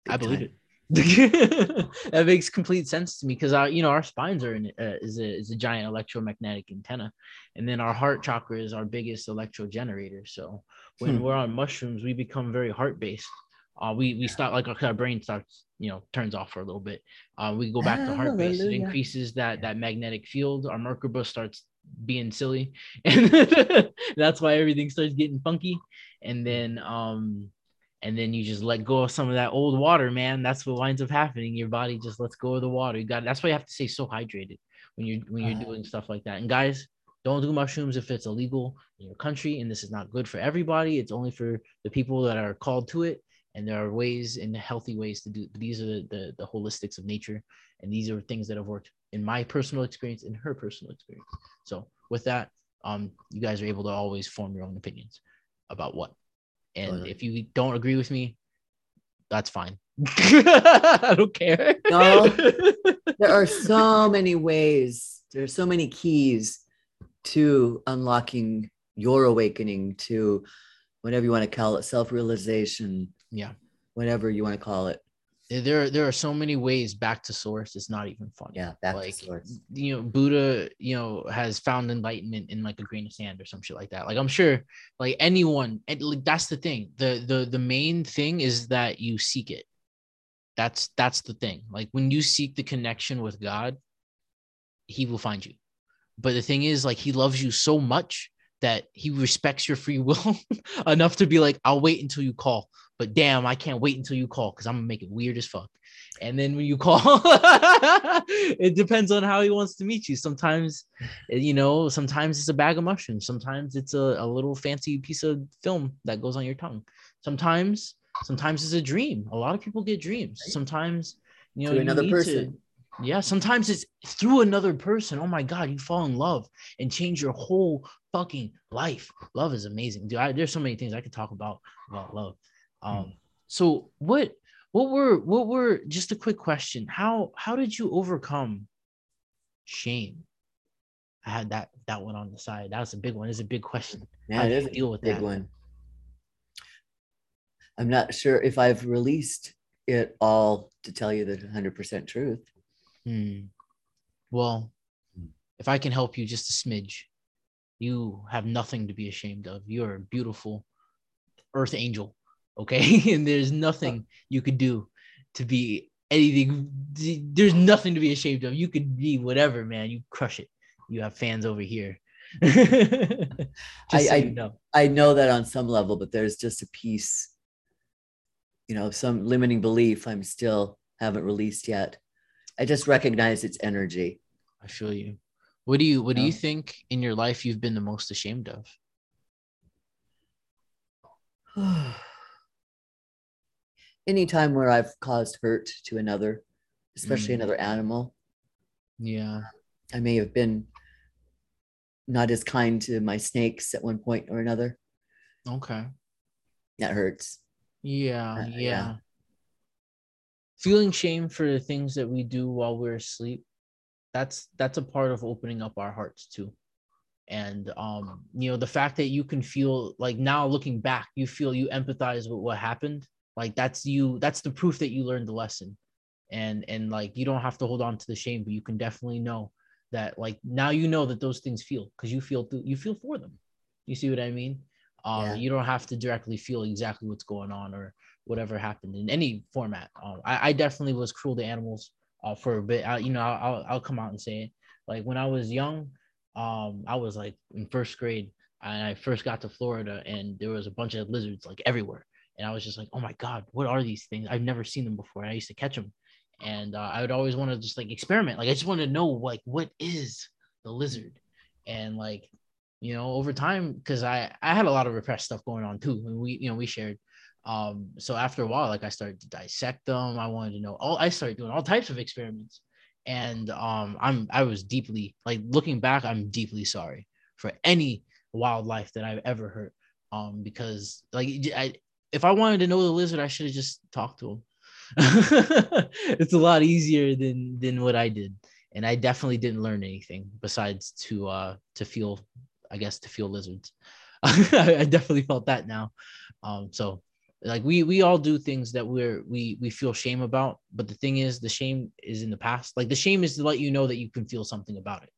I believe time. it. [laughs] that makes complete sense to me because our you know our spines are in uh, is a is a giant electromagnetic antenna and then our heart chakra is our biggest electro generator so when hmm. we're on mushrooms we become very heart based uh, we we start like our brain starts you know turns off for a little bit uh, we go back to heart base it increases that that magnetic field our merkaba starts being silly [laughs] and that's why everything starts getting funky and then um and then you just let go of some of that old water, man. That's what winds up happening. Your body just lets go of the water. You got that's why you have to stay so hydrated when you're when you're doing stuff like that. And guys, don't do mushrooms if it's illegal in your country, and this is not good for everybody. It's only for the people that are called to it. And there are ways and healthy ways to do. These are the, the the holistics of nature, and these are things that have worked in my personal experience, in her personal experience. So with that, um, you guys are able to always form your own opinions about what and if you don't agree with me, that's fine. [laughs] [laughs] I don't care. no, [laughs] there are so many ways. There are so many keys to unlocking your awakening to whatever you want to call it, self-realization. Yeah. Whatever you want to call it. There there are so many ways back to source it's not even funny. Yeah back like to source. you know buddha you know has found enlightenment in like a grain of sand or some shit like that. Like i'm sure like anyone and like that's the thing. The the the main thing is that you seek it. That's that's the thing. Like when you seek the connection with god he will find you. But the thing is like he loves you so much that he respects your free will [laughs] enough to be like i'll wait until you call but damn, I can't wait until you call because I'm gonna make it weird as fuck. And then when you [laughs] call, it depends on how he wants to meet you. Sometimes, eh, you know, sometimes it's a bag of mushrooms. Sometimes it's a, a little fancy piece of film that goes on your tongue. Sometimes, sometimes it's a dream. A lot of people get dreams. Sometimes, you know, to another person. To, yeah, sometimes it's through another person. Oh my God, you fall in love and change your whole fucking life. Love is amazing, dude. I, there's so many things I could talk about about love. Um, hmm. so what what were what were just a quick question? How how did you overcome shame? I had that that one on the side. That was a big one. It's a big question. Yeah, it is deal with big that? one. I'm not sure if I've released it all to tell you the 100% truth. Hmm. Well, if I can help you just a smidge, You have nothing to be ashamed of. You're a beautiful earth angel. Okay. [laughs] and there's nothing you could do to be anything. There's nothing to be ashamed of. You could be whatever, man. You crush it. You have fans over here. [laughs] I, so I, you know. I know that on some level, but there's just a piece, you know, some limiting belief I'm still haven't released yet. I just recognize its energy. I feel you. What do you what do you um, think in your life you've been the most ashamed of? [sighs] [sighs] [sighs] Anytime where I've caused hurt to another, especially mm. another animal. Yeah. I may have been not as kind to my snakes at one point or another. Okay. That hurts. Yeah, uh, yeah. yeah. Feeling shame for the things that we do while we're asleep that's that's a part of opening up our hearts too and um you know the fact that you can feel like now looking back you feel you empathize with what happened like that's you that's the proof that you learned the lesson and and like you don't have to hold on to the shame but you can definitely know that like now you know that those things feel because you feel th- you feel for them you see what i mean um yeah. you don't have to directly feel exactly what's going on or whatever happened in any format um, I, I definitely was cruel to animals uh, for a bit. I, you know, I'll, I'll come out and say it. Like when I was young, um, I was like in first grade and I first got to Florida and there was a bunch of lizards like everywhere. And I was just like, oh my God, what are these things? I've never seen them before. I used to catch them. And uh, I would always want to just like experiment. Like I just want to know like what is the lizard? And like, you know, over time, because I I had a lot of repressed stuff going on too. And we, you know, we shared um, so after a while, like I started to dissect them. I wanted to know all I started doing all types of experiments. And um, I'm I was deeply like looking back, I'm deeply sorry for any wildlife that I've ever hurt. Um, because like I if I wanted to know the lizard, I should have just talked to him. [laughs] it's a lot easier than than what I did. And I definitely didn't learn anything besides to uh to feel, I guess to feel lizards. [laughs] I definitely felt that now. Um, so like we we all do things that we're we we feel shame about but the thing is the shame is in the past like the shame is to let you know that you can feel something about it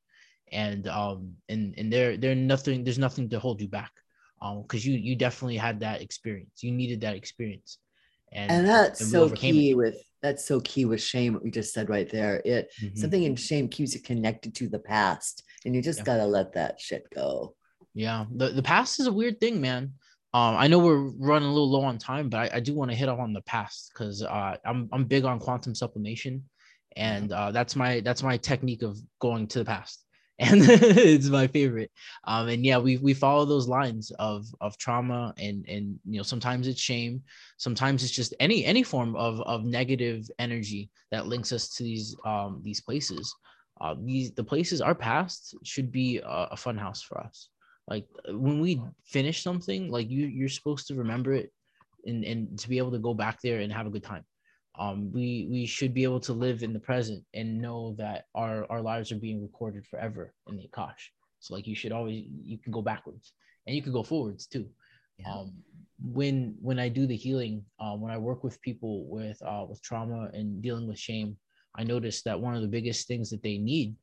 and um and and there there nothing there's nothing to hold you back um because you you definitely had that experience. You needed that experience. And, and that's and so key it. with that's so key with shame what we just said right there. It mm-hmm. something in shame keeps you connected to the past and you just yeah. gotta let that shit go. Yeah the, the past is a weird thing man. Um, I know we're running a little low on time, but I, I do want to hit on the past because uh, I'm I'm big on quantum sublimation, and uh, that's my that's my technique of going to the past, and [laughs] it's my favorite. Um, and yeah, we we follow those lines of of trauma and and you know sometimes it's shame, sometimes it's just any any form of of negative energy that links us to these um these places. Uh, these the places our past should be a, a fun house for us like when we finish something like you you're supposed to remember it and and to be able to go back there and have a good time um we we should be able to live in the present and know that our our lives are being recorded forever in the akash. So like you should always you can go backwards and you can go forwards too. Yeah. um when when i do the healing um when i work with people with uh with trauma and dealing with shame i notice that one of the biggest things that they need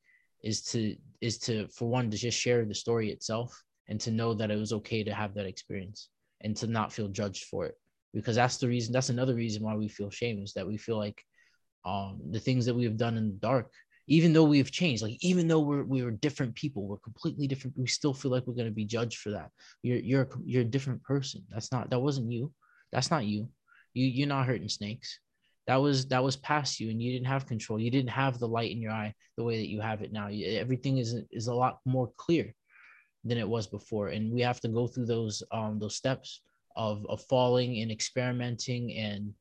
is to is to for one to just share the story itself and to know that it was okay to have that experience and to not feel judged for it because that's the reason that's another reason why we feel shame is that we feel like um the things that we have done in the dark even though we've changed like even though we're we're different people we're completely different we still feel like we're going to be judged for that. You're you're you're a different person. That's not that wasn't you. That's not you. You you're not hurting snakes. That was that was past you and you didn't have control. You didn't have the light in your eye the way that you have it now. Everything is is a lot more clear than it was before. And we have to go through those um those steps of of falling and experimenting and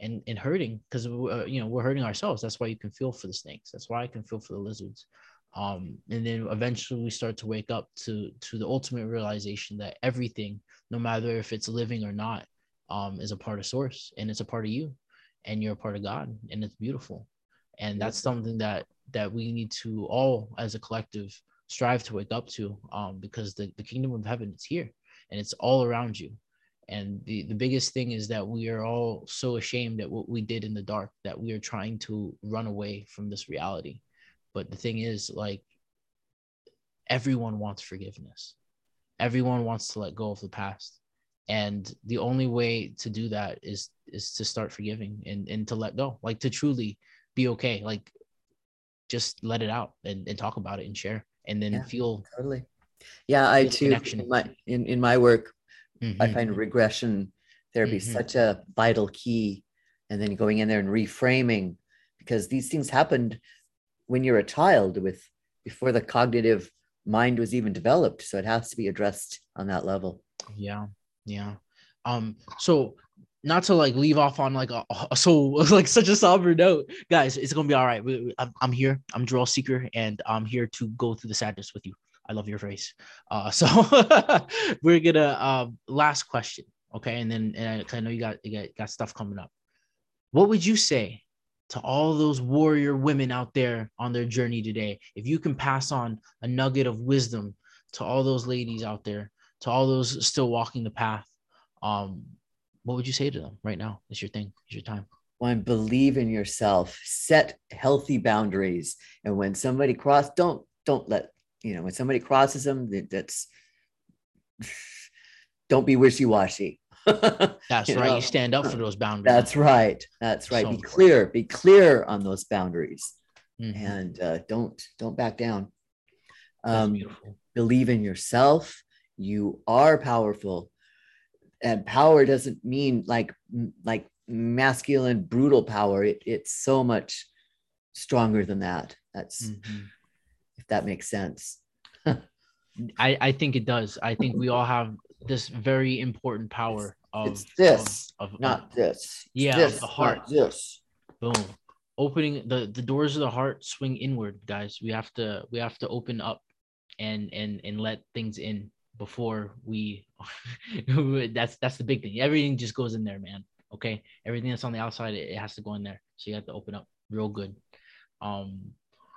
and and hurting because uh, you know we're hurting ourselves. That's why you can feel for the snakes. That's why i can feel for the lizards. Um and then eventually we start to wake up to to the ultimate realization that everything no matter if it's living or not um is a part of source and it's a part of you and you're a part of god and it's beautiful. And that's something that that we need to all as a collective strive to wake up to um, because the, the kingdom of heaven is here and it's all around you and the, the biggest thing is that we are all so ashamed at what we did in the dark that we are trying to run away from this reality but the thing is like everyone wants forgiveness everyone wants to let go of the past and the only way to do that is is to start forgiving and and to let go like to truly be okay like just let it out and, and talk about it and share and then Yeah, feel Totally. Yeah, I too connection. in my in, in my work, I Mhm. find regression therapy Mhm. such a vital key. And then going in there and reframing because these things happened when you're a child with before the cognitive mind was even developed. So it has to be addressed on that level. yeah yeah um so not to like leave off on like a, a so [laughs] like such a somber note guys it's gonna be all right We- we- I'm, I'm here i'm Joel Seeker and i'm here to go through the sadness with you i love your face. Uh [laughs] so we're gonna um last question okay? And then and I know you got you got, got stuff coming up. What would you say to all those warrior women out there on their journey today? If you can pass on a nugget of wisdom to all those ladies out there to all those still walking the path um what would you say to them right now? It's your thing it's your time. One, believe in yourself, set healthy boundaries. And when somebody cross, don't don't let you know when somebody crosses them, that, that's don't be wishy-washy. [laughs] that's You right know? you stand up for [laughs] those boundaries That's right. That's right. So be important. clear. Be clear on those boundaries, Mhm. and uh, don't don't back down. Um, beautiful believe in yourself. You are powerful, and power doesn't mean like like masculine brutal power. It, it's so much stronger than that. That's Mhm. If that makes sense. I, I think it does. I think we all have this very important power of It's this, of, of, not this. Yeah, of this, the heart. This. boom opening the the doors of the heart swing inward guys we have to we have to open up and and and let things in before we [laughs] that's that's the big thing everything just goes in there man okay everything that's on the outside it, it has to go in there so you have to open up real good um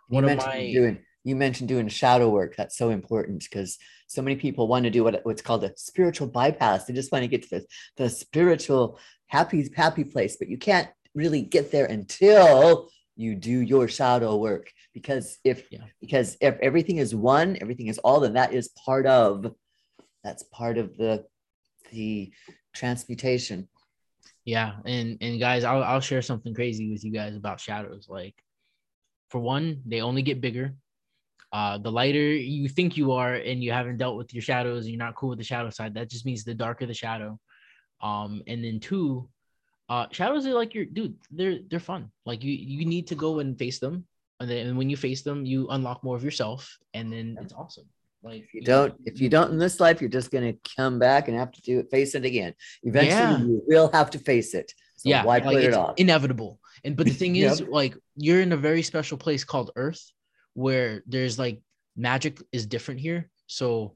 You one of my doing you mentioned doing shadow work. That's so important because so many people want to do what, what's called a spiritual bypass. They just want to get to the, the spiritual happy happy place, but you can't really get there until you do your shadow work. Because if Yeah. because if everything is one, everything is all, then that is part of that's part of the the transmutation. Yeah, and and guys, I'll I'll share something crazy with you guys about shadows. Like, for one, they only get bigger. Uh, the lighter you think you are, and you haven't dealt with your shadows, and you're not cool with the shadow side. That just means the darker the shadow. Um, and then two, uh, shadows are like your dude. They're they're fun. Like you you need to go and face them, and then when you face them, you unlock more of yourself, and then it's awesome. Like If you don't, if you don't in this life, you're just gonna come back and have to do it, face it again. Eventually, Yeah. you will have to face it. So yeah, why like put it it's off? inevitable. And but the thing [laughs] is, Yep. like you're in a very special place called Earth, where there's like magic is different here. So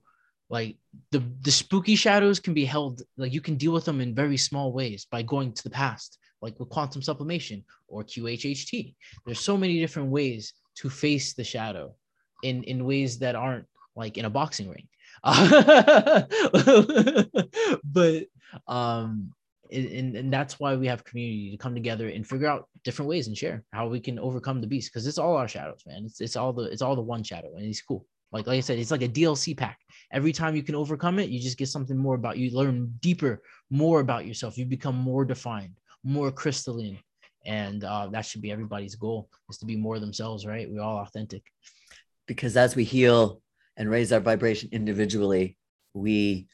like the the spooky shadows can be held like you can deal with them in very small ways by going to the past, like with quantum sublimation or QHHT. There's so many different ways to face the shadow in in ways that aren't like in a boxing ring. [laughs] but um and, and, that's why we have community to come together and figure out different ways and share how we can overcome the beast because it's all our shadows man. It's, it's all the it's all the one shadow and it's cool. Like like i said it's like a dlc pack. Every time you can overcome it you just get something more about you learn deeper more about yourself. You become more defined more crystalline and uh, that should be everybody's goal is to be more themselves right? We're all authentic. Because as we heal and raise our vibration individually, we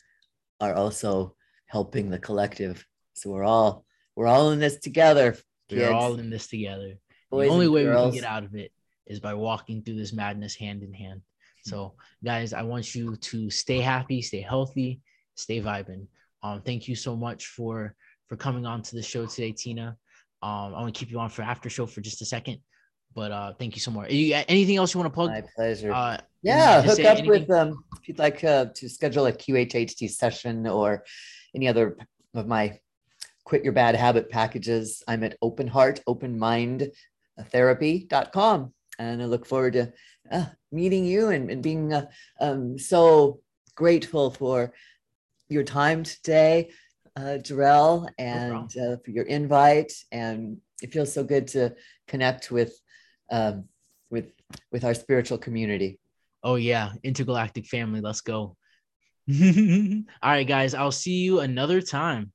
are also helping the collective. So we're all we're all in this together. we're all in this together boys the only way we can get out of it is by walking through this madness hand in hand. So, guys, I want you to stay happy, stay healthy, stay vibing. Um, thank you so much for for coming on to the show today, Tina. Um, I want to keep you on for after show for just a second, but uh, thank you so much. You, anything else you want to plug? My pleasure. Uh, yeah, hook up anything? with um if you'd like uh, to schedule a QHHT session or any other of my quit your bad habit packages. I'm at open heart, open mind therapy.com. And I look forward to uh, meeting you and, and being uh, um, so grateful for your time today, uh, Jarrell, and uh, for your invite. And it feels so good to connect with um, with with our spiritual community. oh yeah, intergalactic family. Let's go. [laughs] All right, guys. I'll see you another time.